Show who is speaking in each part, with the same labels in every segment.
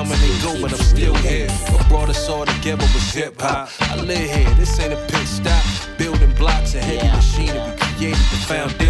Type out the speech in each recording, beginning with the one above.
Speaker 1: come and they go, but I'm still here. What brought us all together was hip hop. I live here, this ain't a pit stop. Building blocks and heavy machinery created the foundation.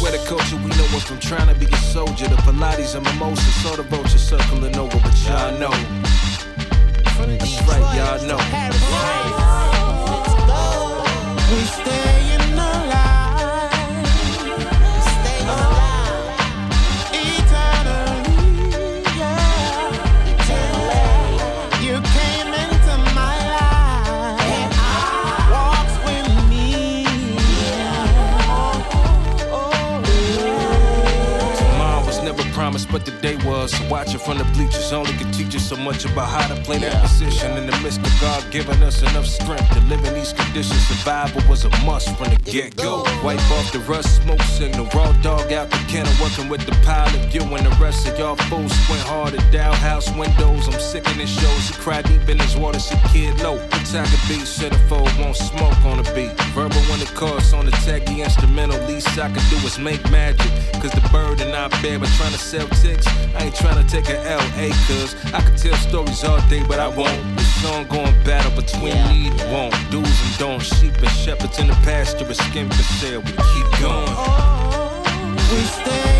Speaker 1: Where the culture we know it from trying to be a soldier. The Pilates and mimosa, saw the vulture circling over, but y'all know. That's right, y'all know.
Speaker 2: We stay
Speaker 1: but the day was. So watching from the bleachers only could teach us so much about how to play that position. In the midst of God giving us enough strength to live in these conditions, survival was a must from the get go. Wipe off the rust, smoke signal, raw dog out the kennel, working with the pilot. You and the rest of y'all fools squint hard at Dow House windows. I'm sick in his shows. He cry deep in his water, see kid low. The tiger beat, centerfold, won't smoke on the beat. Verbal when it costs on the techie instrumental. Least I can do is make magic. Cause the bird and I bear, but trying to sell six. I ain't trying to take a LA, cuz I could tell stories all day, but I won't. This ongoing battle between yeah. need and want. Do's and don'ts, sheep and shepherds in the pasture, skin for sale. We keep going.
Speaker 2: We stay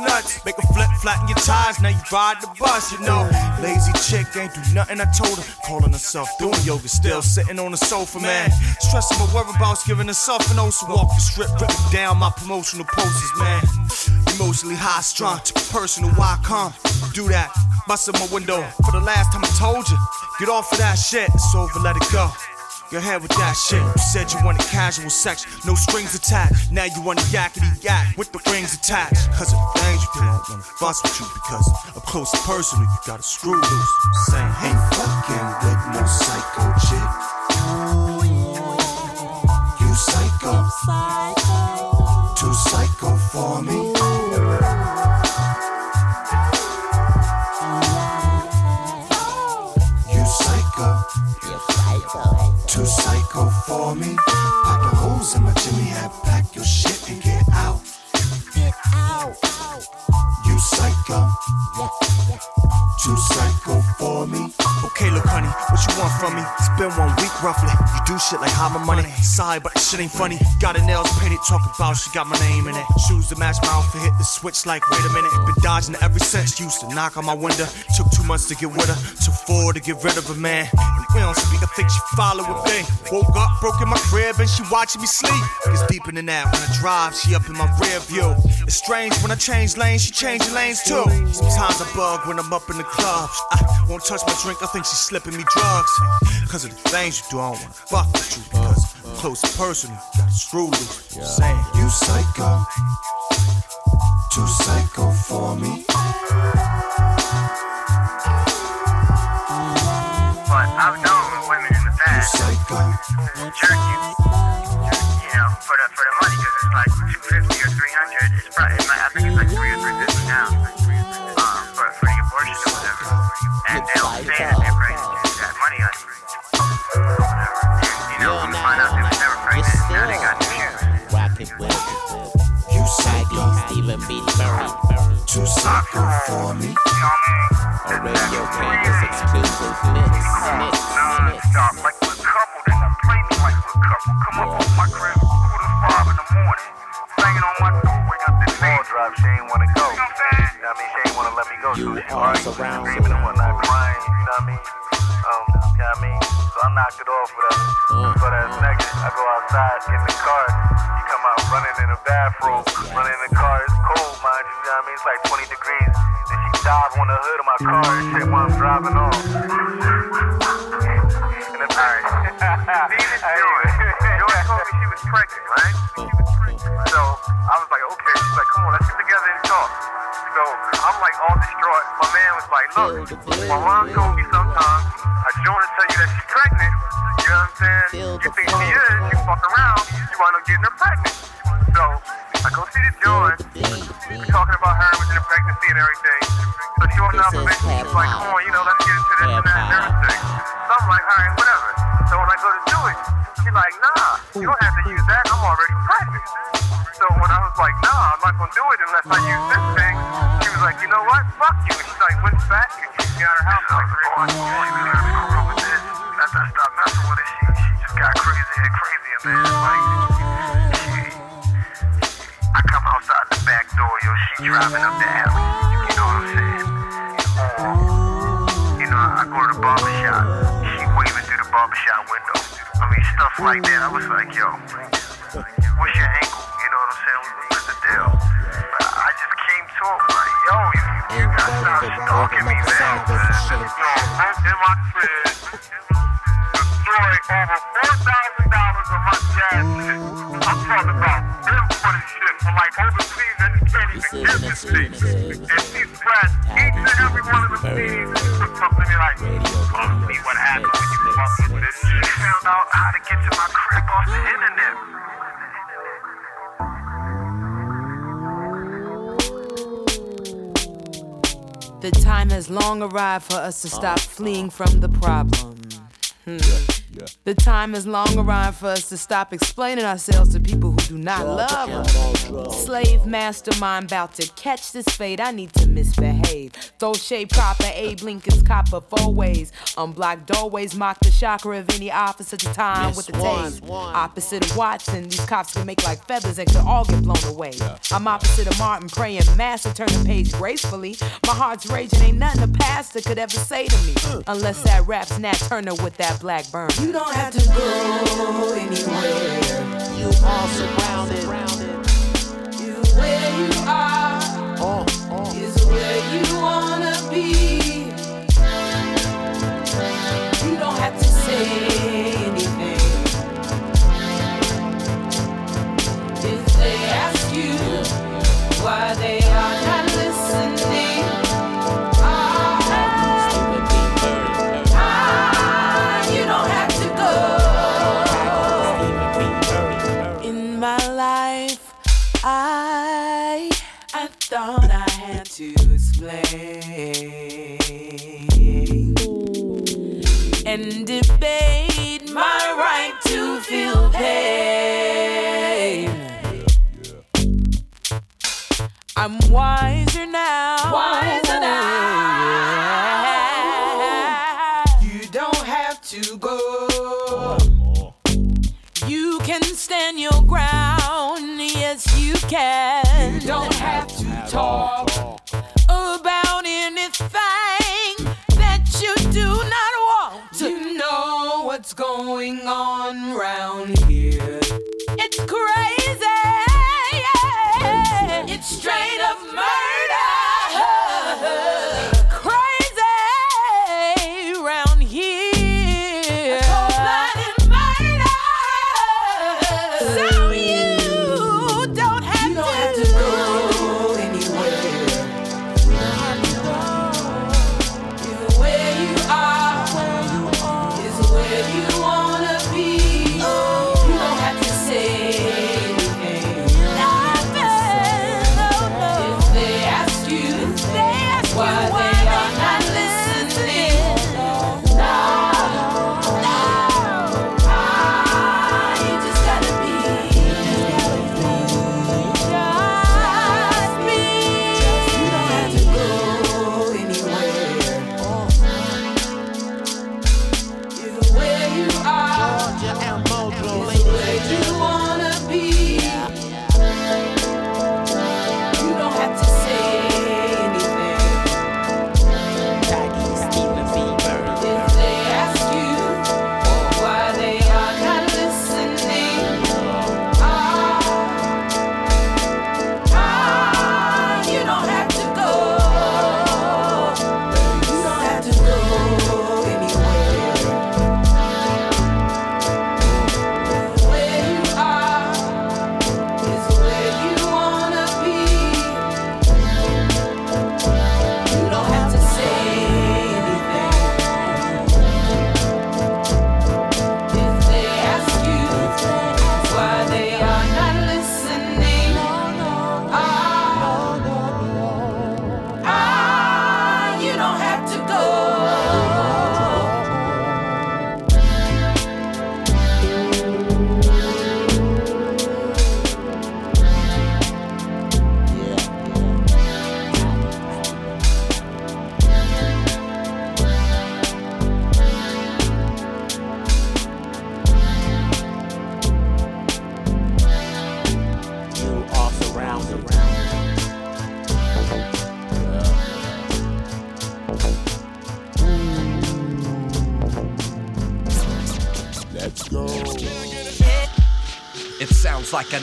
Speaker 3: nuts. Make a flip, flatten your tires, now you ride the bus, you know. Lazy chick ain't do nothing, I told her. Calling herself doing yoga, still sitting on the sofa, man. Stressing my whereabouts, giving herself an so walk the strip, ripping down my promotional posters, man. Emotionally high strung, personal, why come? Do that, bust in my window. For the last time I told you, get off of that shit, it's over, let it go. Go ahead with that shit. You said you wanted casual sex, no strings attached. Now you want a yakety yak with the rings attached. Cause of things you do, I wanna fuss with you because up close and personal, you got a screw loose. Saying,
Speaker 4: Ain't fucking with no psycho chick. You psycho, too psycho for me. Psycho for me. Pop the holes in my Jimmy hat, pack your shit and get out.
Speaker 5: Get out.
Speaker 4: You psycho, too psycho for me.
Speaker 3: Look, honey, what you want from me? It's been one week roughly. You do shit like hide my money. Sorry, but that shit ain't funny. Got her nails painted, talk about she got my name in it. Shoes to match my outfit, hit the switch like, wait a minute. Been dodging her ever since. Used to knock on my window. Took two months to get with her. Took four to get rid of her, man. We don't speak, I think she following me. Woke up, broke in my crib, and she watching me sleep. Gets deeper than that when I drive, she up in my rear view. It's strange when I change lanes, she changing lanes too. Sometimes I bug when I'm up in the club. I won't touch my drink, I think she's slipping me drugs. Cause of the things you do, I don't wanna fuck with you. Because I'm close and personal, got a screw loose. Saying,
Speaker 4: You psycho, too psycho for me.
Speaker 6: But I've known women in the
Speaker 4: You
Speaker 6: past
Speaker 4: psycho,
Speaker 6: jerk you, you know, for the for the money because it's like two fifty or three hundred. It's probably it might, I think it's like three or three fifty now, um, for for the abortion or whatever. And they'll say that
Speaker 4: too psycho for me.
Speaker 6: You know what I mean?
Speaker 5: A radio campus exclusive mix. Mix. Mix.
Speaker 6: Like we're a couple. They gon' play me like we're a couple. Come up on my crib, quarter five in the morning. Banging on my door, wake up this drive, she ain't wanna go. You know what I'm saying? I mean, she ain't wanna let me go.
Speaker 5: You
Speaker 6: so she
Speaker 5: are surrounded.
Speaker 6: screaming and whatnot, crying, you know what I mean? Um, you know what I mean? So I knocked it off with her.
Speaker 5: Mm.
Speaker 6: But as next, I go outside, get in the car. You come out running in the bathroom, running in the car. It's cold, mind you, you know what I mean? It's like 20 degrees. Then she dive on the hood of my car and shit while I'm driving off. And the Alright. You always told me she was pregnant, right? So I was like, okay. She's like, come on, let's get together and talk. So I'm like all distraught. My man was like, look, my mom told me sometimes to tell you that she's pregnant. You know what I'm saying? You think she is, you fuck around, you wind up getting her pregnant. So I go see the John, She's talking about her with the pregnancy and everything. So she went
Speaker 5: This
Speaker 6: up
Speaker 5: is
Speaker 6: she's like, come on, you know, let's get into this and that and everything. So I'm like, all right, whatever. So when I go to do it, she's like, nah, you don't have to use that. I'm already pregnant. So when I was like, nah, I'm not gonna do it unless I use this thing, she was like, you know what? Fuck you. And she like went back and kicked me out of her house. Like, you really gotta be cool with this. After I stopped messing with her, she, she just got crazier and crazier, man. Like, she, I come outside the back door, yo, she driving up the alley. You know what I'm saying? Or, you know, I go to the barber shop, she waving through the barber shop window. I mean, stuff like that. I was like, yo, what's your ankle? You know what I'm saying? What's the deal? But I just came to him like, yo, you, you gotta stop stalking me, man. Yo, in my crib, over four thousand dollars of my jazz. I'm talking about shit from like overseas that you can't even get to see. And she scratched each and every one of the CDs and something like, oh, see what happens when you fuck with this. She found out how to get to my crib off the internet.
Speaker 7: The time has long arrived for us to stop fleeing from the problem. Hmm. The time has long arrived for us to stop explaining ourselves to people who do not love us. Slave mastermind about to catch this fade. I need to misbehave. Throw shade proper, Abe Lincoln's copper four ways. Unblock doorways, mock the chakra of any officer to time with the taste. Opposite of Watson, these cops can make like feathers and could all get blown away. I'm opposite of Martin, praying mass to turn the page gracefully. My heart's raging, ain't nothing a pastor could ever say to me. Unless that rap's Nat Turner with that black burn.
Speaker 4: You don't have to go anywhere.
Speaker 8: You are surrounded.
Speaker 4: You where you are is where you wanna be. You don't have to say
Speaker 7: explain and debate my right to feel pain. I'm wiser now.
Speaker 4: Wiser
Speaker 7: now.
Speaker 4: You don't have to go.
Speaker 7: You can stand your ground. Yes, you can.
Speaker 4: You don't have to talk.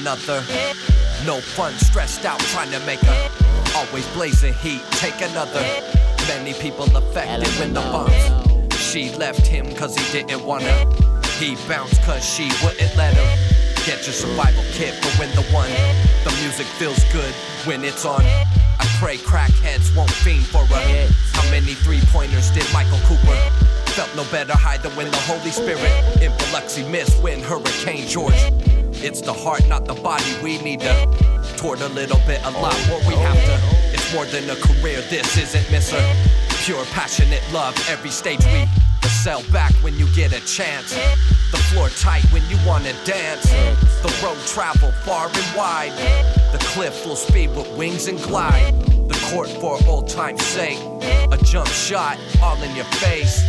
Speaker 9: Another. No fun, stressed out, trying to make a. Always blazing heat, take another. Many people affected when the bombs. She left him cause he didn't wanna. He bounced cause she wouldn't let him. Get your survival kit for when the one. The music feels good when it's on. I pray crackheads won't fiend for her. How many three pointers did Michael Cooper? Felt no better high than when the Holy Spirit in Biloxi missed when Hurricane George. It's the heart, not the body. We need to toward a little bit, a lot more. We have to. It's more than a career. This isn't Mister Pure, passionate love. Every stage we the cell back when you get a chance. The floor tight when you wanna dance. The road travel far and wide. The cliff full speed with wings and glide. Court for old time's sake. A jump shot all in your face.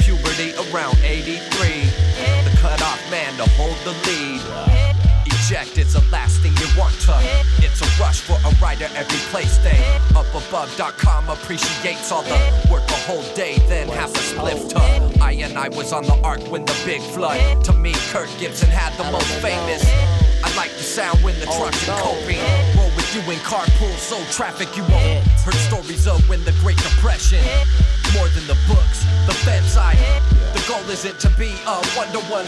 Speaker 9: Puberty around 83. The cutoff man to hold the lead. Eject is the last thing you want to. It's a rush for a writer every place they up above.com appreciates all the work a whole day, then half a spliff to. I and I was on the ark when the big flood. To me, Kirk Gibson had the most famous. I like the sound when the trucks and coping. You in carpool, so traffic you won't. Heard stories of when the Great Depression. More than the books, the bedside. The goal isn't to be a Wonder One.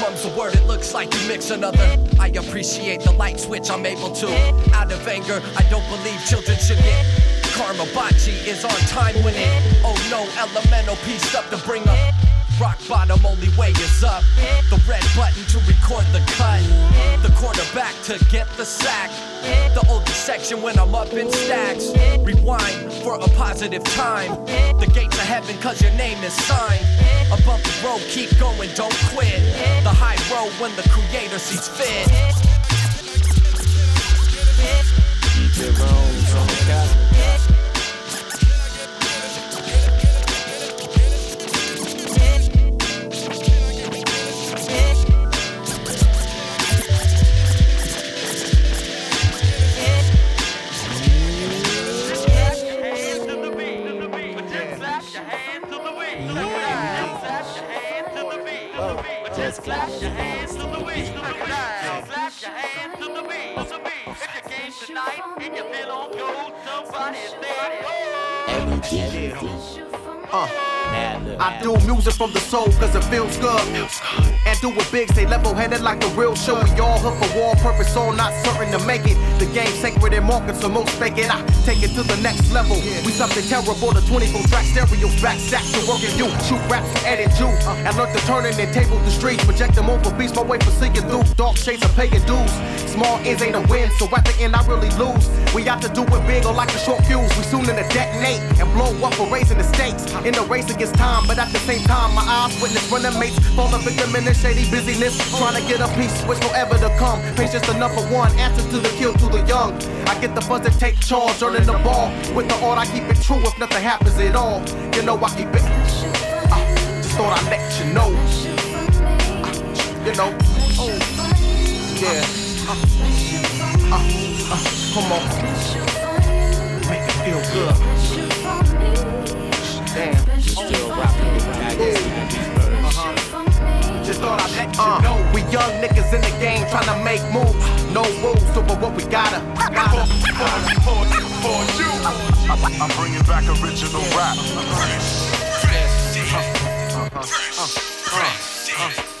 Speaker 9: Mum's a word, it looks like you mix another. I appreciate the light switch I'm able to. Out of anger, I don't believe children should get. Karma Bachi is on time winning. Oh no, elemental pieced up to bring up. Rock bottom, only way is up. The red button to record the cut. The quarterback to get the sack. The oldest section when I'm up in stacks. Rewind for a positive time. The gates of heaven, cause your name is signed. Above the road, keep going, don't quit. The high road when the creator sees fit.
Speaker 10: DJ Rome's on the
Speaker 5: clap your hands to the beat. Clap your hands to the beat. To the beat. If you came tonight and you feel on gold, somebody say,
Speaker 3: Uh. I do music from the soul cause it feels good. And do it big, stay level headed like a real show. We all hook for war purpose, all not certain to make it. The game sacred and market, so most fake it. I take it to the next level. We something terrible, the 24 track stereos back stack to work working you. Shoot raps, edit you. And learn to turn in and table the streets. Project them over beats, my way for seeing through. Dark shades of paying dues. Small ends ain't a win, so at the end I really lose. We have to do it big or like a short fuse. We soon in to detonate and blow up for raising the stakes. In the race against time, but at the same time, my eyes witness running mates. Falling victim in the shady busyness. Trying to get a piece, which forever to come. Patience the number one, answer to the kill to the young. I get the buzz to take charge, earning the ball. With the art, I keep it true if nothing happens at all. You know, I keep it. Uh, just thought I'd let you know. Uh, you know. Oh, Yeah. Uh, uh, uh, come on. Make it feel good. Thought I'd let you know. We young niggas in the game trying to make moves. No rules, so but what we gotta, gotta.
Speaker 11: For you, for you. I'm bringing back original rap.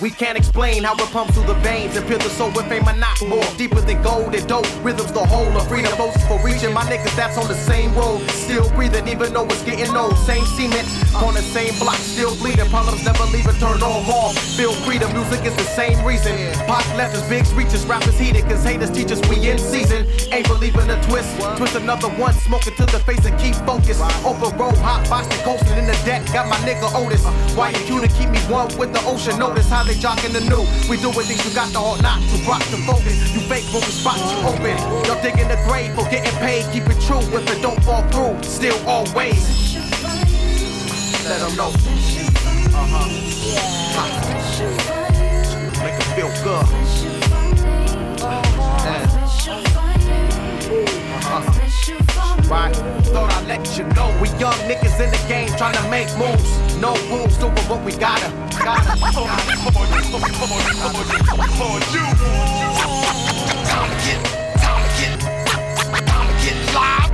Speaker 3: We can't explain how it pumps through the veins and fill the soul with fame and not more. Deeper than gold and dope. Rhythms the whole of freedom. Those for reaching my niggas that's on the same road. Still breathing even though it's getting old. Same cement on the same block. Still bleeding. Problems never leave it turn on off. Feel freedom. Music is the same reason. Pop us big reaches. Rappers heated cause haters teach us we in season. Ain't believing a twist. Twist another one. Smoking to the face and keep focused. Open road. Hot boxing. Coasting in the deck. Got my nigga Otis. Why you to keep me one with the ocean? Notice how they jocking the new. We doing things you got the heart not to rock the focus. You fake when we spot you open. Y'all digging the grave for getting paid. Keep it true if it don't fall through. Still always. Let them know. Uh-huh. Make it feel good. Uh-huh.
Speaker 12: Right? Thought I'd let you know we young niggas in the game trying to make moves. No rules, doing what we gotta. Gotta.
Speaker 11: To get, to get, to get live.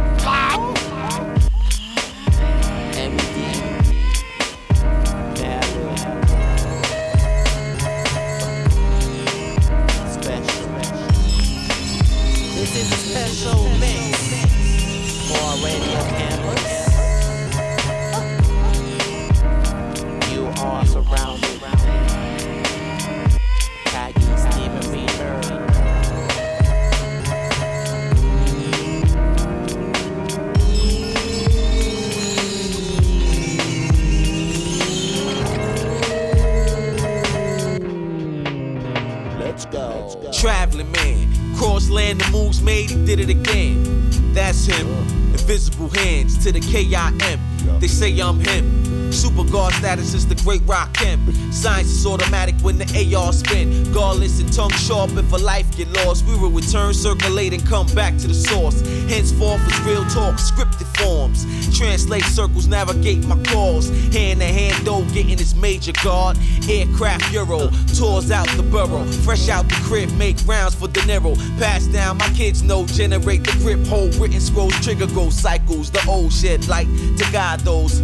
Speaker 13: To the KIM. They say I'm him. Super guard status is the great rock him. Science is automatic when the AR spin. Godless and tongue sharp, if a life get lost, we will return, circulate, and come back to the source. Henceforth it's real talk, scripted forms. Translate circles, navigate my calls. Hand to hand, though, getting this major guard. Aircraft Euro, tours out the borough. Fresh out the crib, make rounds for De Niro. Pass down, my kids know, generate the grip, hold written scrolls, trigger go cycles. The old shed light to guide those.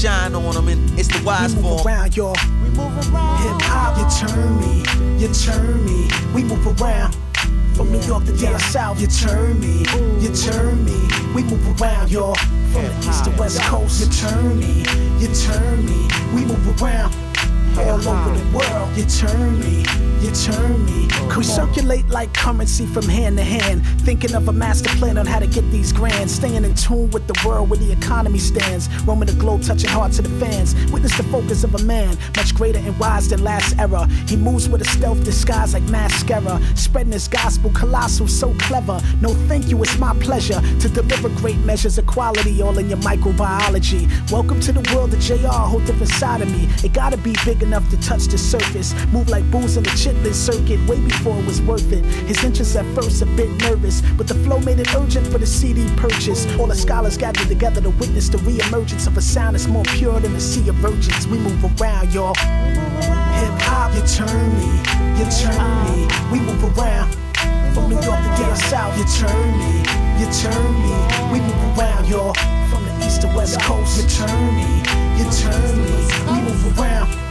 Speaker 13: Shine on them, and it's the wise
Speaker 14: We move
Speaker 13: form.
Speaker 14: around, y'all. We move around. Hip hop, you turn me, you turn me. We move around. From New York to down south, you turn me, you turn me. We move around, y'all. From the east to west coast, you turn me, you turn me. We move around. All over the world, you turn me, you turn me. we circulate like currency from hand to hand. Thinking of a master plan on how to get these grands. Staying in tune with the world where the economy stands. Roaming the globe, touching hearts of the fans. Witness the focus of a man, much greater and wise than last era. He moves with a stealth disguise like mascara. Spreading his gospel, colossal, so clever. No, thank you, it's my pleasure to deliver great measures of quality all in your microbiology. Welcome to the world of JR, whole different side of me. It gotta be big enough to touch the surface. Move like booze in the chitlin circuit, way before it was worth it. His interests at first a bit nervous, but the flow made it urgent for the CD purchase. All the scholars gathered together to witness the re-emergence of a sound that's more pure than the sea of virgins. We move around, y'all. Hip hop, you turn me, you turn me. We move around. From New York to down south, you turn me, you turn me. We move around, y'all. From the east to west coast, you turn me, you turn me. We move around.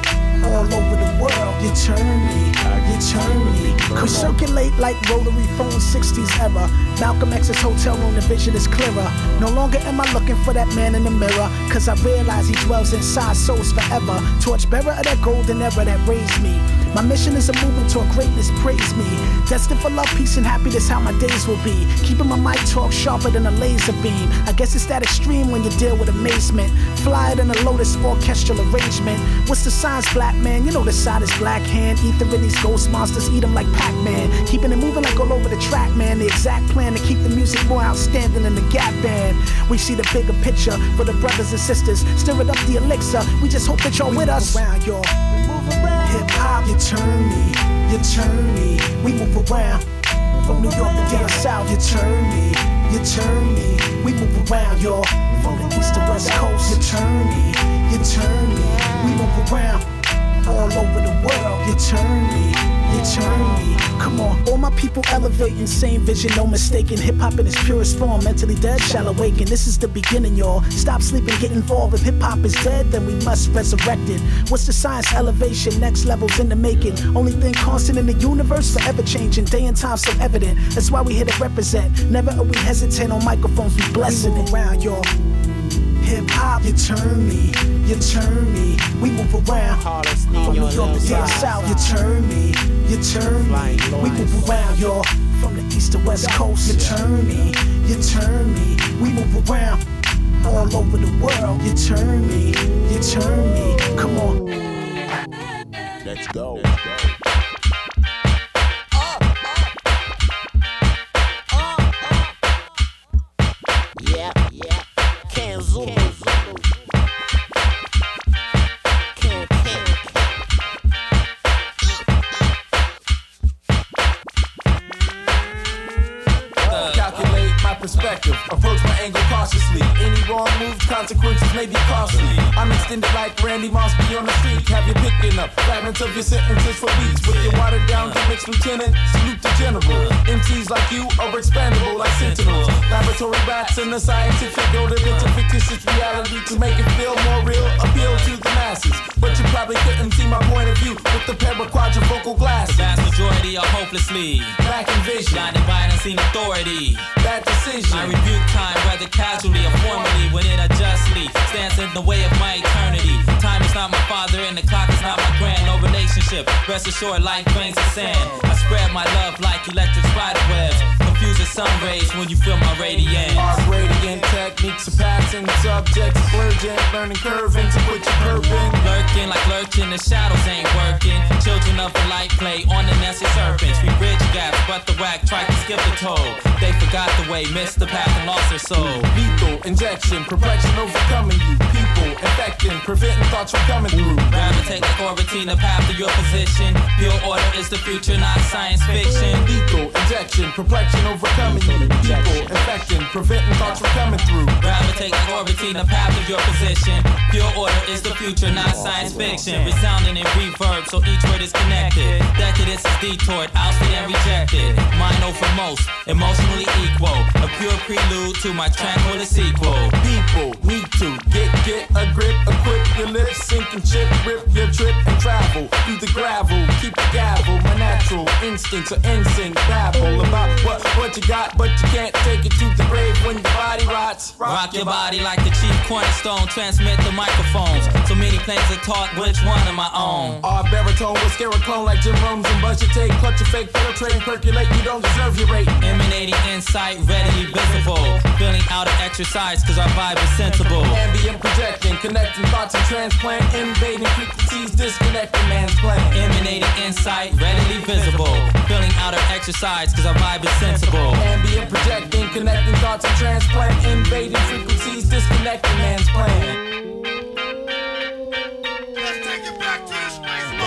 Speaker 14: All over the world, you turn me, you turn me. We circulate like rotary phone 60s era. Malcolm X's hotel room, the vision is clearer. No longer am I looking for that man in the mirror, cause I realize he dwells inside souls forever. Torchbearer of that golden era that raised me. My mission is a movement toward greatness, praise me. Destined for love, peace, and happiness, how my days will be. Keeping my mic talk sharper than a laser beam. I guess it's that extreme when you deal with amazement. Flyer than a lotus orchestral arrangement. What's the signs, black man? You know the side is black hand. Ether in these ghost monsters, eat them like Pac Man. Keeping it moving like all over the track, man. The exact plan to keep the music more outstanding than the Gap Band. We see the bigger picture for the brothers and sisters. Stir it up the elixir. We just hope that y'all with us. Around, y'all. Hip hop, you turn me, you turn me. We move around. From New York to down south, you turn me, you turn me. We move around, y'all. From the east to west coast, you turn me, you turn me. We move around. All over the world, you turn me, turn. Come on, all my people elevating, same vision, no mistaking. Hip hop in its purest form, mentally dead shall awaken. This is the beginning, y'all. Stop sleeping, get involved. If hip hop is dead, then we must resurrect it. What's the science elevation? Next levels in the making. Only thing constant in the universe, forever changing. Day and time so evident. That's why we here to represent. Never are we hesitant on microphones, we blessing it. around, y'all. Hip hop, you turn me, you turn me. We move around. From New York to down south, you turn me, you turn me. We move around, y'all. From the east to west coast, you turn me, you turn me. We move around. All over the world, you turn me, you turn me. Come on.
Speaker 5: Let's go.
Speaker 8: Yeah,
Speaker 15: Picking up fragments of your sentences for weeks with your watered down gimmicks, Lieutenant? Salute the general. MCs like you are expandable like sentinels. Laboratory rats in the scientific to into fictitious reality to make it feel more real, appeal to the masses. But you probably couldn't see my point of view with the pair of quadrifocal glasses.
Speaker 16: The vast majority are hopelessly
Speaker 15: lacking vision,
Speaker 16: blinded by an unseen authority.
Speaker 15: Bad decision.
Speaker 16: I rebuke time, whether casually or formally, when it unjustly stands in the way of my eternity. Time is not my father, and the clock is not my grand. No relationship. Rest assured, like grains of sand. I spread my love like electric spider webs. Confuse the sun rays when you feel my radiance.
Speaker 15: Our gradient techniques are passing subjects, splurging, learning curving to what you're curving.
Speaker 16: Lurking like lurking, the shadows ain't working. Children of the light play on the nested serpents. We bridge gaps, but the whack tried to skip the toll. They forgot the way, missed the path, and lost their soul.
Speaker 15: Lethal injection, perplexion overcoming you. People infecting, preventing thoughts from coming through.
Speaker 16: Gravitate like orbiting the path of your position. Pure order is the future, not science fiction.
Speaker 15: Lethal injection, perplexion overcoming you. People infecting, preventing thoughts from coming through.
Speaker 16: Gravitate like orbiting the path of your position. Pure order is the future, not science fiction. Resounding in reverb, so each word is connected. Decadence is detoured, ousted and rejected. Mine over most, emotionally equal. A pure prelude to my tranquil sequel.
Speaker 15: People need to get get a grip, equip your lips, sink and chip, rip your trip and travel through the gravel. Keep the gavel, my natural instincts are instinct babble about what what you got, but you can't take it to the grave when your body rots.
Speaker 16: Rock your body like the chief cornerstone. Transmit the microphones. So many planes are taught which one am I on?
Speaker 15: Our baritone will scare a clone like Jim Rome's and budget take. Clutch your fake, penetrate, percolate. You don't deserve your rate.
Speaker 16: Emanating insight, readily visible. Feeling out of exercise, cause our vibe is sensible.
Speaker 15: Ambient projecting, connecting thoughts and transplant. Invading frequencies, disconnecting man's plan.
Speaker 16: Emanating insight, readily visible. Feeling out of exercise, cause our vibe is sensible.
Speaker 15: Ambient projecting, connecting thoughts and transplant. Invading frequencies, disconnecting man's plan.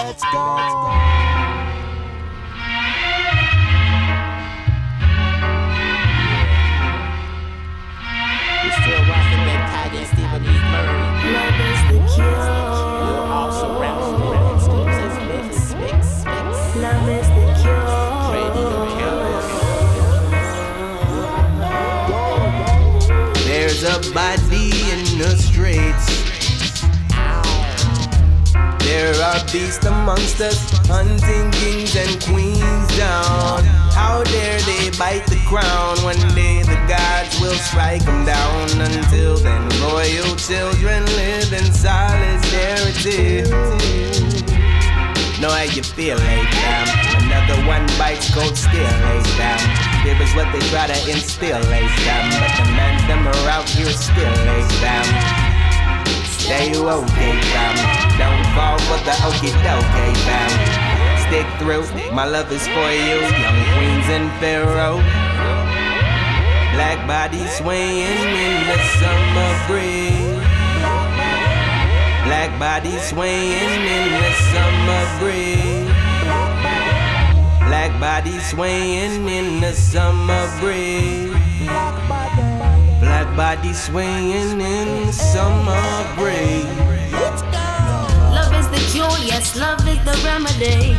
Speaker 5: Let's go. We're still rocking that Tiger and Stephen E. Murray.
Speaker 17: Love is the cure.
Speaker 18: There's a body in the streets. There are beasts amongst us, hunting kings and queens down. How dare they bite the crown? One day the gods will strike them down. Until then, royal children live in solidarity. Know how you feel, lay down. Another one bites, cold still lays down. Here is what they try to instill, eh? lays down. But the men them are out here still eh? lays down. Stay okay, fam. Eh? Don't fall for the okie dokie, fam. Stick through, my love is for you, young queens and pharaoh. Black bodies swaying in the summer breeze. Black bodies swaying in the summer breeze. Black bodies swaying in the summer breeze. Black body swaying in the summer breeze.
Speaker 17: Love is the cure, yes, love is the remedy.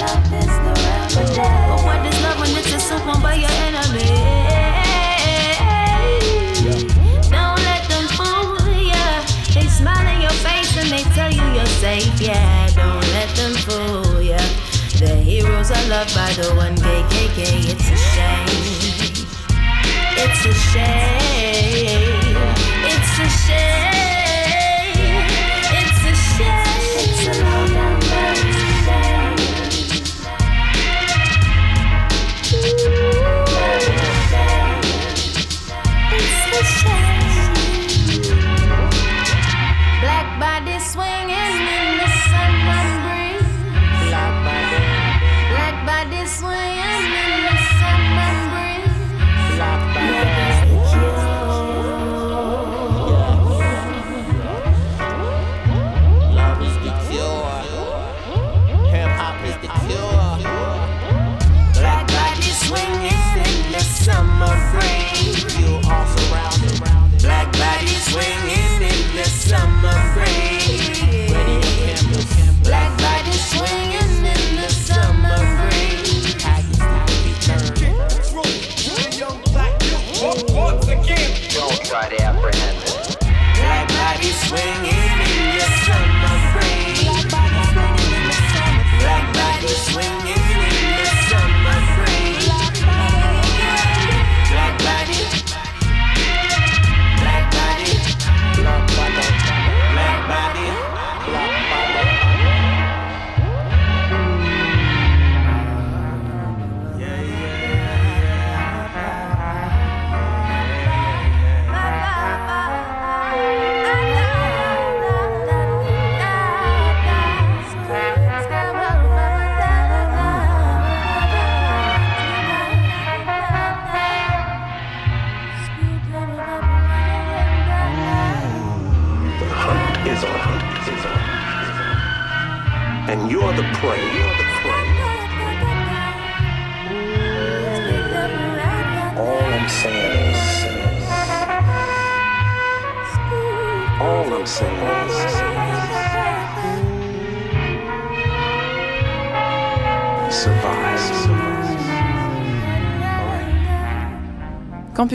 Speaker 17: Love is the remedy. But what is love when it's assumed by your enemy? Don't let them fool ya. They smile in your face and they tell you you're safe. Yeah, don't The heroes are loved by the one KKK. It's a shame. It's a shame. It's a shame.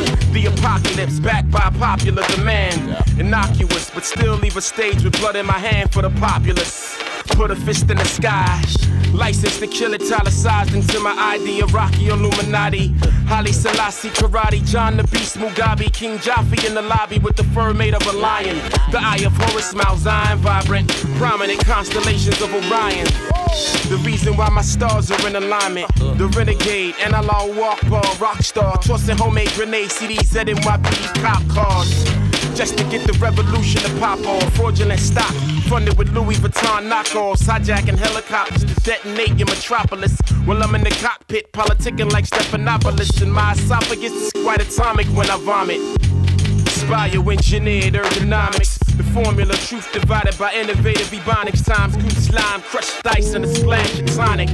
Speaker 5: The apocalypse backed by popular demand. Innocuous, but still leave a stage with blood in my hand for the populace. Put a fist in the sky. License to kill italicized into my idea. Rocky Illuminati. Haile Selassie, Karate, John the Beast, Mugabe, King Jaffe in the lobby with the fur made of a lion. The eye of Horus, Mount Zion, vibrant, prominent constellations of Orion. The reason why my stars are in alignment. Uh. The renegade, and I law walk ball, rock star, uh. tossing homemade grenades, CDs, ZNYPD cop cars. Just to get the revolution to pop off. Fraudulent stock, funded with Louis Vuitton knockoffs. Hijacking helicopters to detonate your metropolis. While I'm in the cockpit, politicking like Stephanopoulos. And my esophagus is quite atomic when I vomit. Bioengineered ergonomics. The formula, truth divided by innovative ebonics times. Cool slime, crushed dice and a splash of tonic.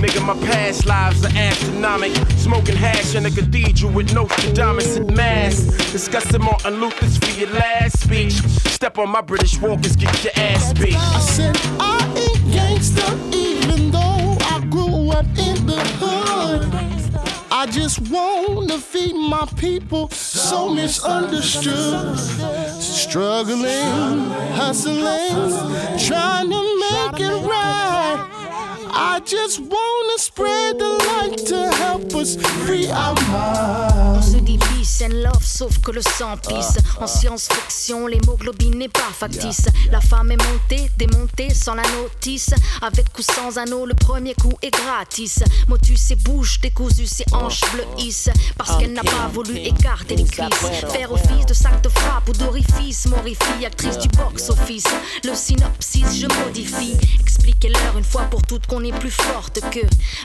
Speaker 5: Nigga, my past lives are astronomic. Smoking hash in a cathedral with Nostradamus at mass. Discussing Martin Luther's for your last speech. Step on my British walkers, get your ass beat.
Speaker 2: I said I ain't gangster even though I grew up in the. I just wanna feed my people, so misunderstood. Struggling, hustling, trying to make it right. I just wanna spread the light to help us free our
Speaker 19: On
Speaker 2: minds.
Speaker 19: se dit peace and love, sauf que le sang pisse. En science-fiction, l'hémoglobine n'est pas factice. La femme est montée, démontée sans la notice. Avec ou sans anneau, le premier coup est gratis. Motus et bouche décousu, ses hanches bleuissent. Parce qu'elle n'a pas voulu écarter les cuisses. Faire office de sac de frappe ou d'orifice. Morifie, actrice du box-office. Le synopsis, je modifie. Expliquez-leur une fois pour toutes qu'on plus forte que.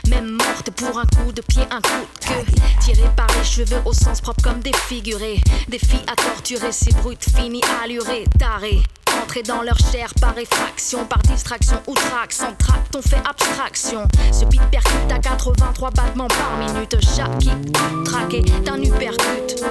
Speaker 19: Même morte pour un coup de pied, un coup de queue. Tiré par les cheveux au sens propre comme défiguré. Des filles à torturer, ces brutes finies allurées, tarées. Entrer dans leur chair par effraction, par distraction ou trac. Sans tract, on fait abstraction. Ce beat percute à 83 battements par minute. Chaque hit traqué d'un uppercut.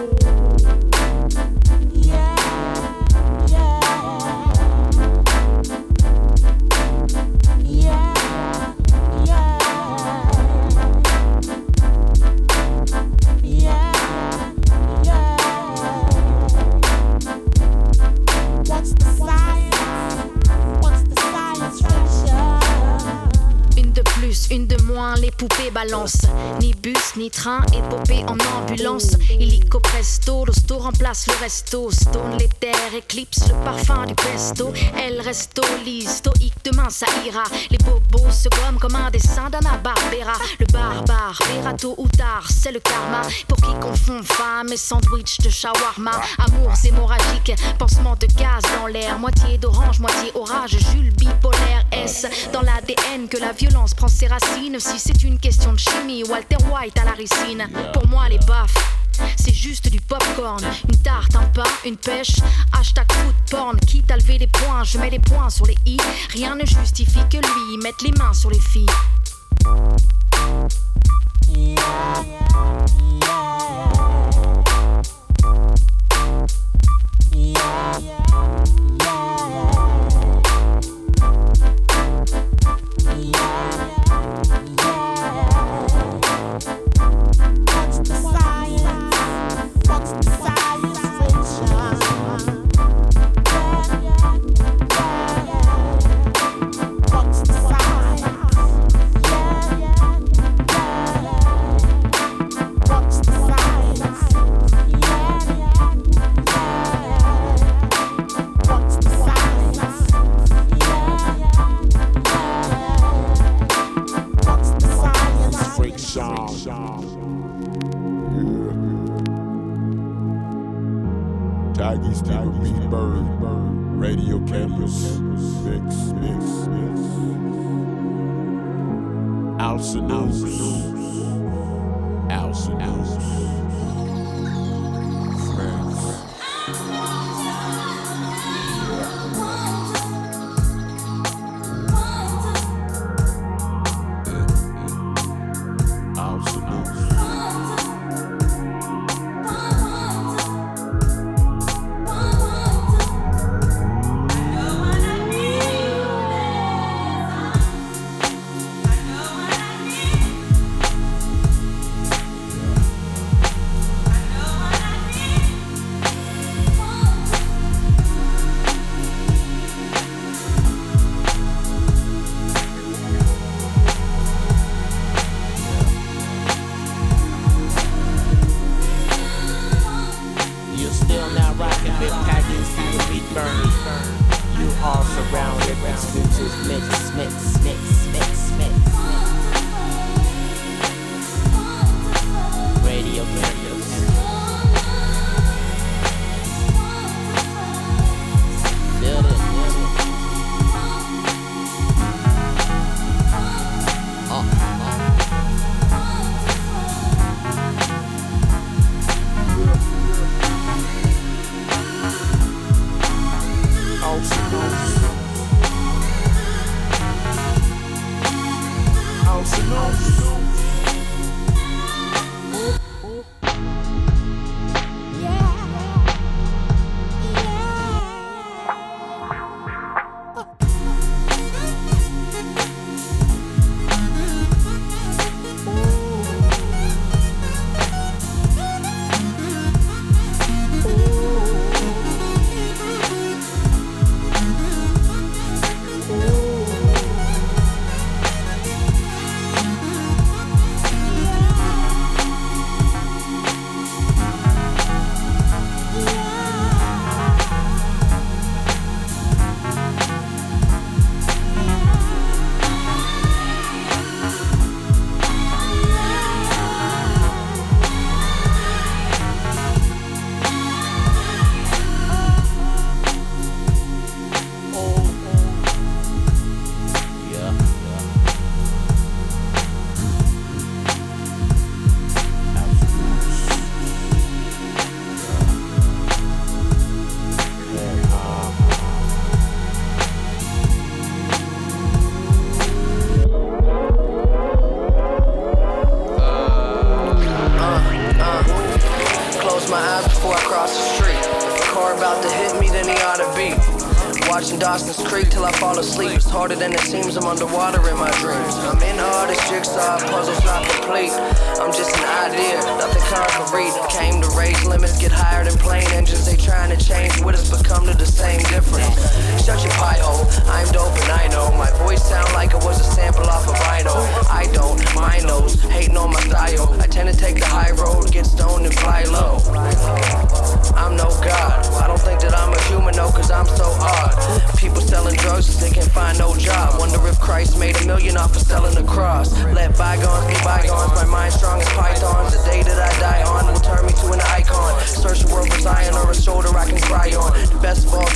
Speaker 19: Les poupées balancent. Ni bus, ni train, épopée en ambulance. Illico presto, l'hosto remplace le resto. Stone les terres, éclipse le parfum du pesto. Elle reste au lit, stoïque, demain ça ira. Les bobos se gomment comme un dessin d'Anna Barbera. Le barbare, tôt ou tard, c'est le karma. Pour qui confond femme et sandwich de shawarma? Amours hémorragiques, pansement de gaz dans l'air. Moitié d'orange, moitié orage, Jules bipolaire. S dans l'ADN que la violence prend ses racines. Si c'est une question de chimie, Walter White à la ricine. Pour moi, les baffes. C'est juste du popcorn, une tarte, un pain, une pêche. Hashtag food porn, quitte à lever les points, je mets les points sur les i. Rien ne justifie que lui mette les mains sur les filles.
Speaker 2: What's the science?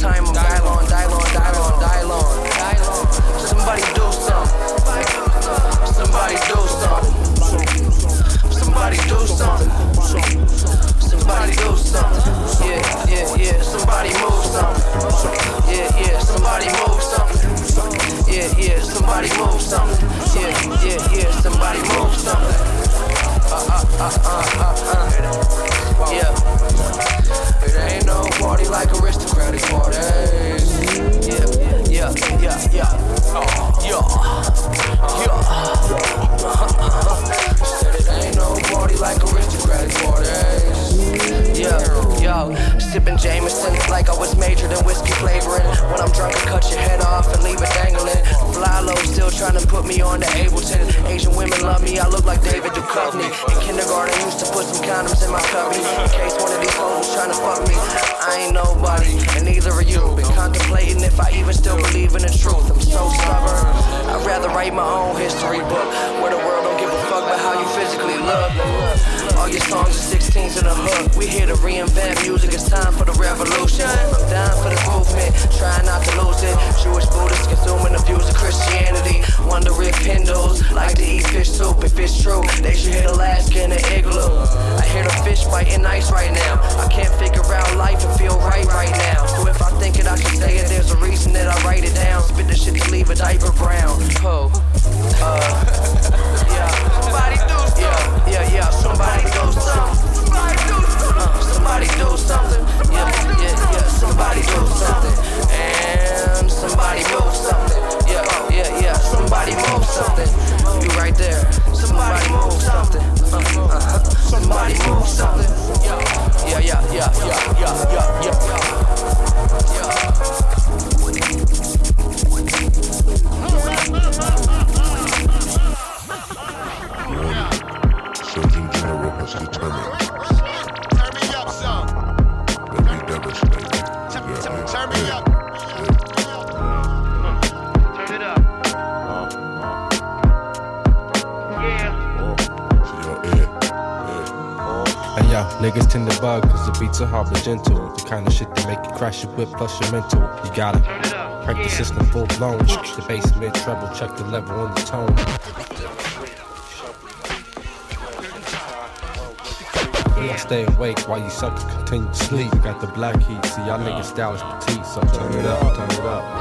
Speaker 20: Best of to
Speaker 10: hard but gentle. The kind of shit that make you crash your whip plus your mental. You gotta crank the system full blown. The bass mid treble, check the level and the tone. I stay awake while you suckers continue to sleep. Got the black heat, see y'all niggas stylish petite, so turn it up, turn it up.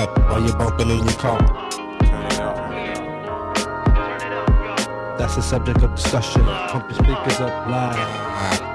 Speaker 11: up
Speaker 10: while you're bumping in your car.
Speaker 21: Turn it up.
Speaker 10: That's the subject of discussion. Pump your speakers up loud.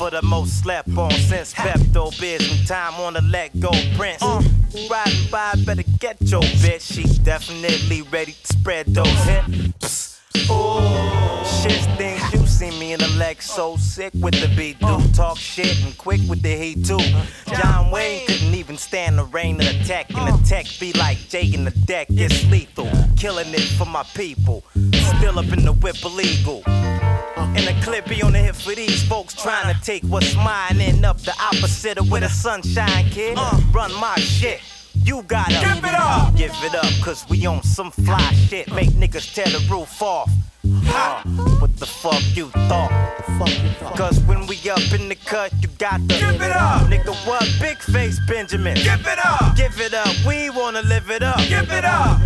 Speaker 22: For the most slept on since Pepto Biz time on the let go Prince. Uh. Riding by, better get your bitch. She definitely ready to spread those hips. Ooh, shit things you see me in the leg so sick with the beat do uh. talk shit and quick with the heat too. Uh. John Wayne couldn't even stand the rain of the tech and the tech be like Jay in the deck. get lethal, killing it for my people. Still up in the whip illegal. And the clip be on the hip for these folks trying to take what's mine and up the opposite of where the sunshine, kid. Uh. Run my shit. You gotta give it up, give it up, cause we on some fly shit. Make niggas tear the roof off. Ha! Uh, what the fuck you thought? Cause when we up in the cut, you got to give it up. Nigga, what? Big face Benjamin. Give it up. Give it up. We wanna live it up. Give it up.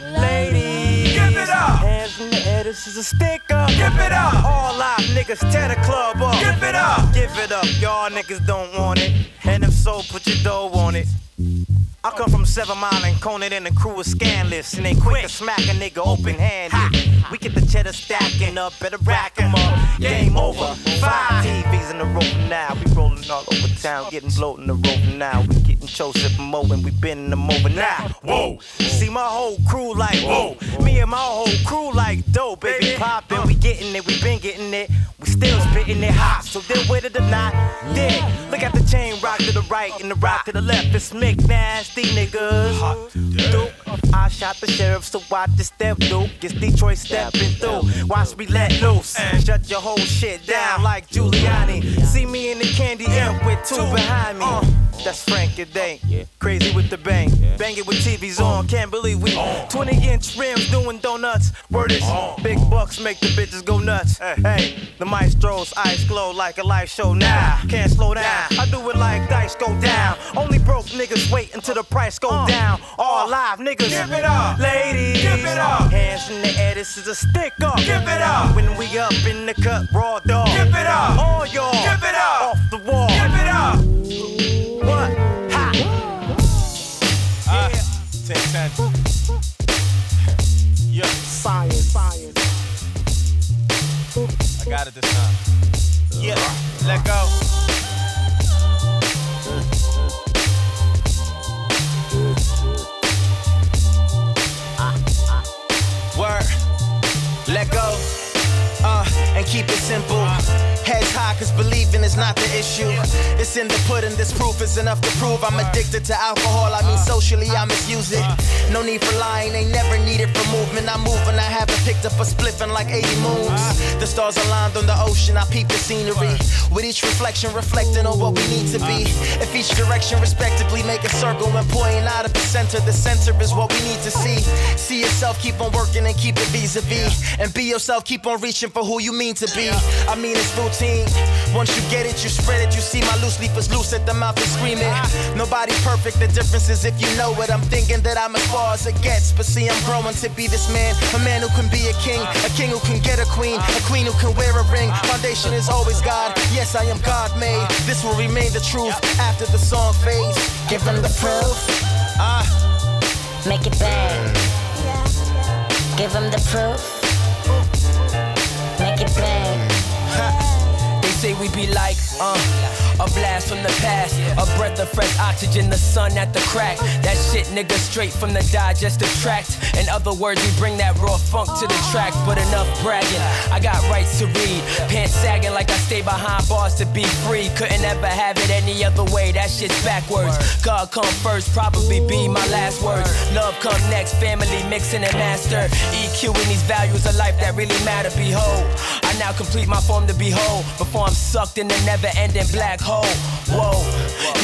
Speaker 22: Ladies, give it up. Hands in the air, this is a stick up. Give it up. All live niggas tear the club up. Give it up. Give it up. Y'all niggas don't want it. And if so, put your dough on it. I come from Seven Mile and Conant and the crew is scanless. And they quick to smack a nigga open handed. We get the cheddar stacking up, better rack 'em up. Game over. Five TVs in the row now. We rolling all over town, getting bloated in the road now. We Joseph and Mo and we bending them over now. Whoa. See my whole crew like whoa. Me and my whole crew like dope, baby poppin'. We getting it, we been getting it. We still spitting it hot, so then with it or not, dig. Look at the chain rock to the right and the rock to the left. It's Mick nasty niggas. Duke, I shot the sheriff, so watch the step, Duke. It's Detroit stepping through. Watch me let loose. Shut your whole shit down like Giuliani. See me in the candy M with two behind me. That's Frank and Dank. Crazy with the bang. Bang it with TVs on. Uh. Can't believe we uh. 20 inch rims doing donuts. Word is uh. big bucks make the bitches go nuts. Hey, hey. the maestro's eyes glow like a live show now. Can't slow down. I do it like dice go down. Only broke niggas wait until the price go down. All live niggas. Give it up. Ladies. Give it up. Hands in the air, this is a stick up. Give it up. When we up in the cut, raw dog. Give it up. All y'all. Give it up. Off the wall. Give it up. What?
Speaker 10: Ah, 10 10.
Speaker 23: Science.
Speaker 10: I got it this time. Yeah, let go.
Speaker 18: Word. Let go. Uh, and keep it simple. Heads high, cause believing is not the issue. It's in the pudding, this proof is enough to prove I'm addicted to alcohol. I mean, socially, I misuse it. No need for lying, ain't never needed for movement. I'm moving, I haven't picked up a spliffing like 80 moons. The stars aligned on the ocean, I peep the scenery. With each reflection reflecting on what we need to be. If each direction respectively make a circle and pointing out at the center, the center is what we need to see. See yourself, keep on working and keep it vis a vis. And be yourself, keep on reaching for who you mean to be. I mean, it's routine. Once you get it, you spread it. You see my loose leaf is loose at the mouth and screaming. Nobody perfect, the difference is if you know it. I'm thinking that I'm as far as it gets. But see, I'm growing to be this man. A man who can be a king, a king who can get a queen, a queen who can wear a ring. Foundation is always God. Yes, I am God made. This will remain the truth after the song fades.
Speaker 24: Give them the proof.
Speaker 18: Ah.
Speaker 24: Make it bang. Give them the proof.
Speaker 25: Say we be like, uh, a blast from the past, a breath of fresh oxygen, the sun at the crack. That shit, nigga, straight from the digestive tract. In other words, we bring that raw funk to the track, but enough bragging. I
Speaker 24: got rights to read. Pants sagging like I stay behind bars to be free. Couldn't ever have it any other way. That shit's backwards. God come first, probably be my last words. Love come next, family mixing and master. EQing these values of life that really matter. Behold, I now complete my form to behold before I'm sucked in the never ending black hole. Whoa,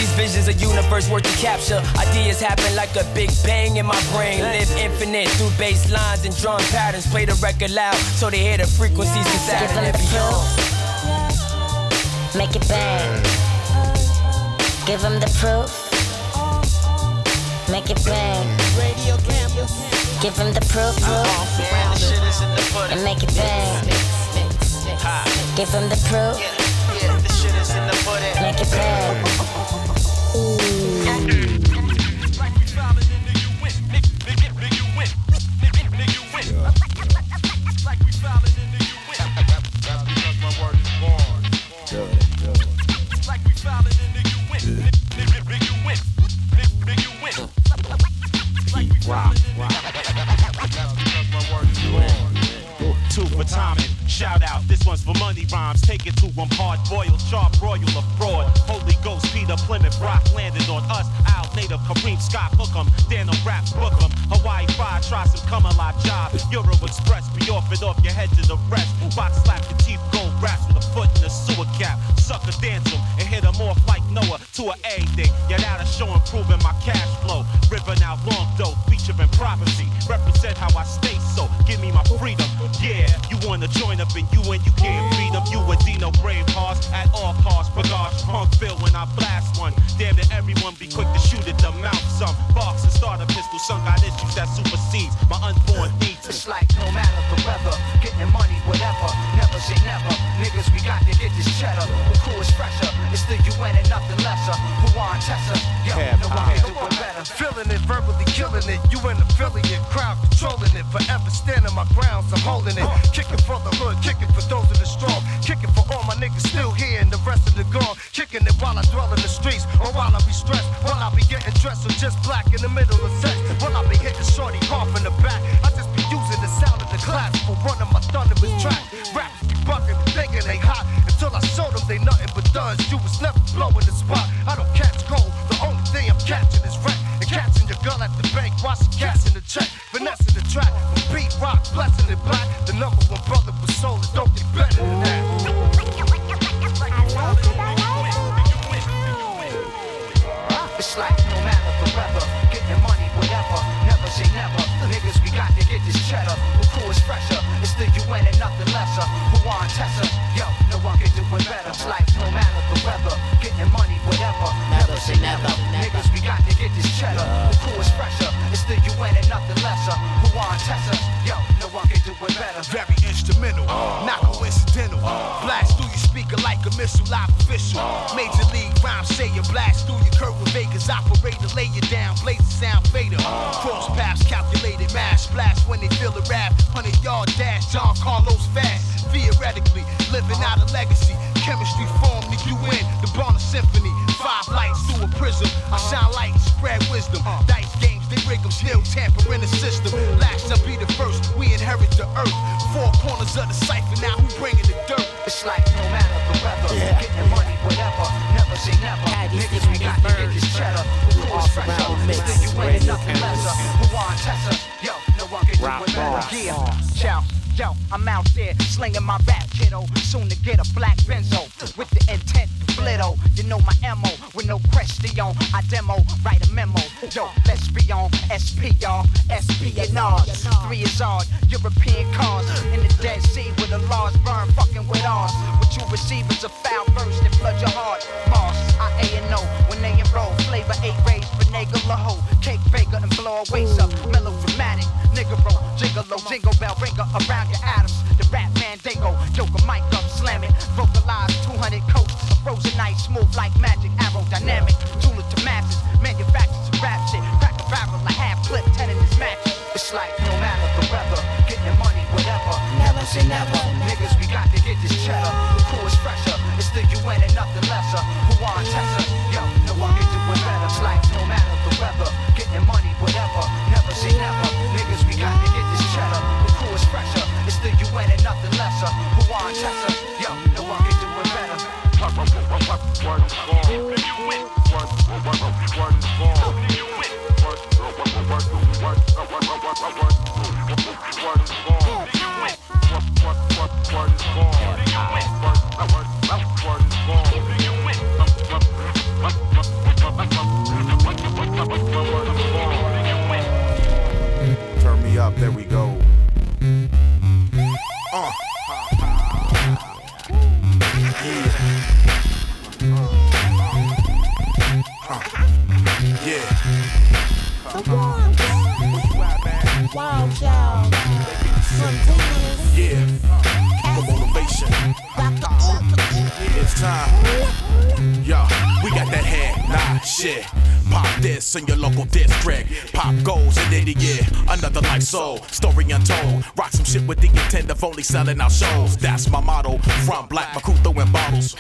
Speaker 24: these visions of universe worth to capture. Ideas happen like a big bang in my brain. Live infinite through bass lines and drum patterns. Play the record loud so they hear the frequencies to
Speaker 26: Give them
Speaker 24: and
Speaker 26: the
Speaker 24: beyond.
Speaker 26: proof. Make it bang. Give them the proof. Make it bang.
Speaker 5: Radio campus.
Speaker 26: Give them the proof, proof. And make it bang. Give them the proof. Make it
Speaker 27: Like
Speaker 28: no matter the weather. Never say never. Niggas, we got to get this cheddar. The crew is fresher. It's the UN and nothing lesser. Who on Tessa? Yo, no one can do it better. It's like no matter the weather, getting money, whatever. Never say never. Niggas, we got to get this cheddar. The crew is fresher. It's the UN and nothing lesser. Who on Tessa? Yo, no one can do it better.
Speaker 29: Very instrumental, not coincidental. Blast through your speaker like a missile, live official. Major league rhyme, say you blast through your curve with Vegas operator, lay you down, blaze the sound fader. Cross paths, calculated mass splash when they feel the rap. 100 yard dash, John Carlos fast. Theoretically, living out a legacy. Chemistry formed the UN, the Bonner Symphony. Five lights through a prism. I shine light spread wisdom. Dice games, they rig 'em, still tamper in the system. Last to be the first, we inherit the earth. Four corners of the cipher, now who bringing the dirt?
Speaker 28: It's like no matter the weather, getting money, whatever. Never say never. Niggas, we got to get this cheddar. The crew is fresher. The UN and nothing lesser. Who on Tessa? Yo, no one can do it better. Yeah, yo. Yo, I'm out there slinging my rap kiddo. Soon to get a black benzo with the intent to blitto. You know my MO with no question. I demo, write a memo. Yo, let's be on SP, y'all. espionage. Three is odd. European cars in the Dead Sea with the laws burn fucking with ours. What you receive is a foul verse that flood your heart. Mars, I A and O when they enroll. Flavor eight rays, finagle a hoe. Cake baker and blow a waist up. Melodramatic, nigga roll. Gigolo, jingle bell ringer around your atoms. The rap Dago, yoke a mic up, slam it. Vocalize 200 coats. Frozen ice, smooth like magic, aerodynamic. Tool it to masses, rap shit. Crack barrel, clip, 10 in this match. It's like no matter the weather, getting money, whatever. Never say never. Niggas, we got to get this cheddar. The crew is fresher. It's the UN and nothing lesser. Who on Tessa?
Speaker 30: Soul. Story untold. Rock some shit with the intent of only selling our shows. That's my motto. From Black Macu throwing bottles.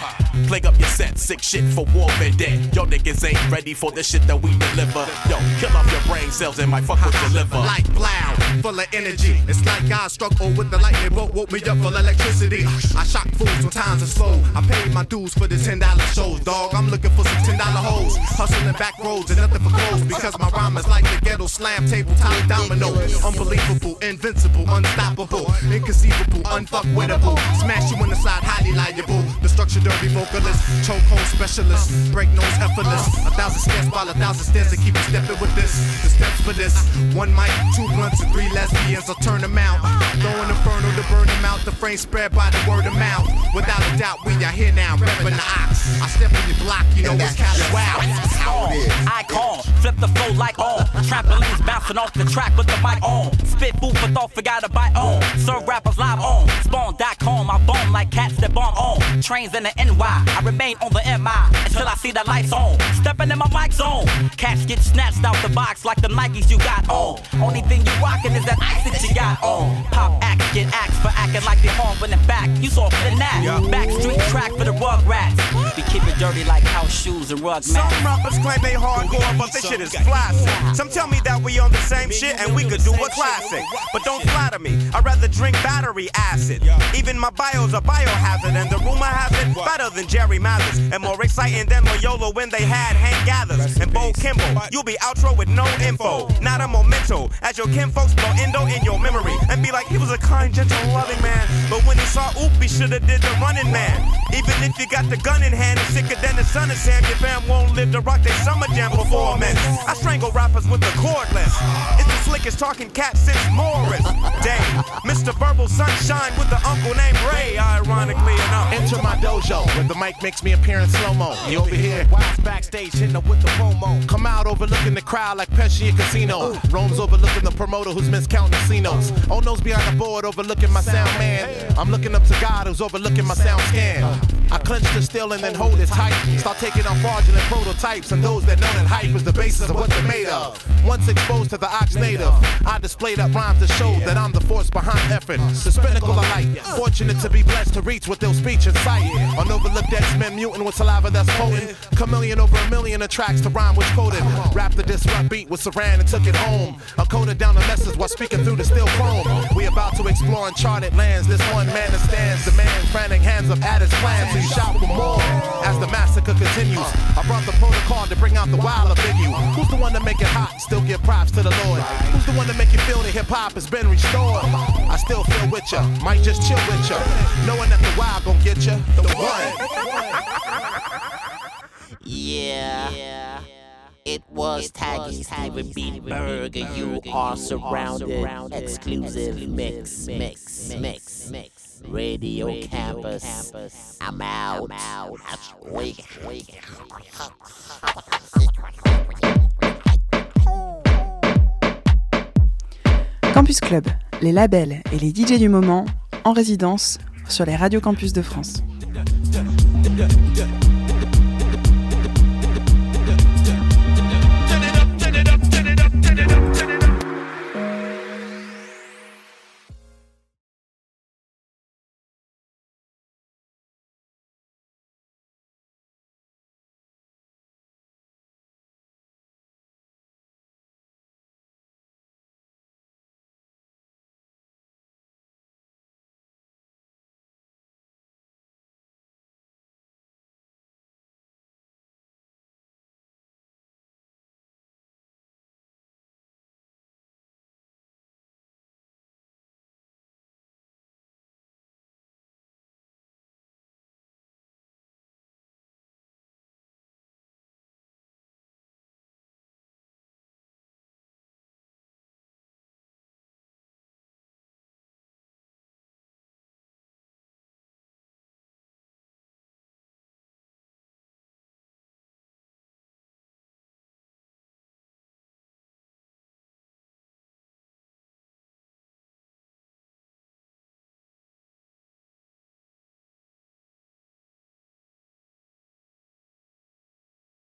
Speaker 30: Plague up your set. Sick shit for war and dead. Yo niggas ain't ready for the shit that we deliver. Yo, kill off your brain cells and my fuck with your liver.
Speaker 3: Like loud, full of energy. It's like I struggle with the lightning bolt, woke me up full of electricity. I shock fools when times are slow. I paid my dues for the ten dollar shows, dog. I'm looking for some ten dollar hoes, hustling back roads and nothing for clothes because my rhyme is like the ghetto slam table top domino. Unbelievable, invincible, unstoppable, inconceivable, unfuckwittable. Smash you in the side, highly liable. The structure dirty vocalist, chokehold specialist, break nose effortless. A thousand steps while a thousand stairs to keep stepping with this. The steps for this. One mic, two blunts, and three lesbians. I'll turn them out. Throwing inferno to burn them out. The frame spread by the word of mouth. Without a doubt, we are here now, repping the ox. I step in your block, you know it's kind of wow. How it is.
Speaker 24: I call, flip the flow like on. Trampolines bouncing off the track with the mic on. Spit food for thought, forgot to bite on. Serve rappers live on. Spawn.com, I bomb like cats that bomb on. Trains in the NY, I remain on the MI until I see the lights on. Stepping in my mic zone. Cats get snatched out the box like the Nikes you got on. Only thing you rockin' is that ice that you got on. Pop acts get axed for acting like they home in the back. You saw for that. Backstreet track for the rug rats. We keep it dirty like house shoes and rug
Speaker 30: Some rappers claim they hardcore, but this shit is classic. Some tell me that we on the same shit and we could do a classic. But don't flatter me, I'd rather drink battery acid. Even my bio's a biohazard, and the rumor has it better than Jerry Mathers. And more exciting than Loyola when they had Hank Gathers. And Bo Kimble, you'll be outro with no info, not a memento. As your kinfolks blow endo in your memory. And be like, he was a kind, gentle, loving man. But when he saw Oop, he should've did the running man. Even if you got the gun in hand and sicker than the son of Sam, your fam won't live to rock their summer jam performance. I strangle rappers with the cordless. It's the slickest talking cat since Morris. Dang, Mr. Verbal Sunshine with the uncle named Ray, ironically enough.
Speaker 3: Enter my dojo where the mic makes me appear in slow mo. You over here? Wild backstage hitting up with the promo. Come out overlooking the crowd like Pesci at Casino. Rome's overlooking the promoter who's miscounting casinos. Oh no's behind the board overlooking my sound man. I'm looking up to God who's overlooking my sound scan. I clench the steel and then hold it tight. Start taking on fraudulent prototypes and those that know that hype is the basis of what they're made of. Once exposed to the ox native, I displayed up rhymes to show that I'm the force behind effort. The pinnacle of Fortunate to be blessed to reach with their speech and sight. On overlooked X-Men mutant with saliva that's potent. Chameleon over a million of tracks to rhyme which coded. Rap the disrupt beat with Saran and took it home. I coded down the message while speaking through the steel chrome. We about to explore uncharted lands. This one man that stands demands frantic hands up at his plans. You shout for more as the massacre continues. I brought the protocol to bring out the wilder in you. Who's the one to make it hot? Still give props to the Lord. Who's the one to make you feel that hip hop has been restored? I still feel with ya, might just chill with ya. Knowing that the wild gon' get ya. The one.
Speaker 5: Yeah. It was Taggy Steven Beat Burger. You are surrounded. Exclusive mix, mix, mix, mix. Radio Campus. I'm out. Wake, wake.
Speaker 31: Campus Club, les labels et les DJ du moment en résidence sur les radios campus de France.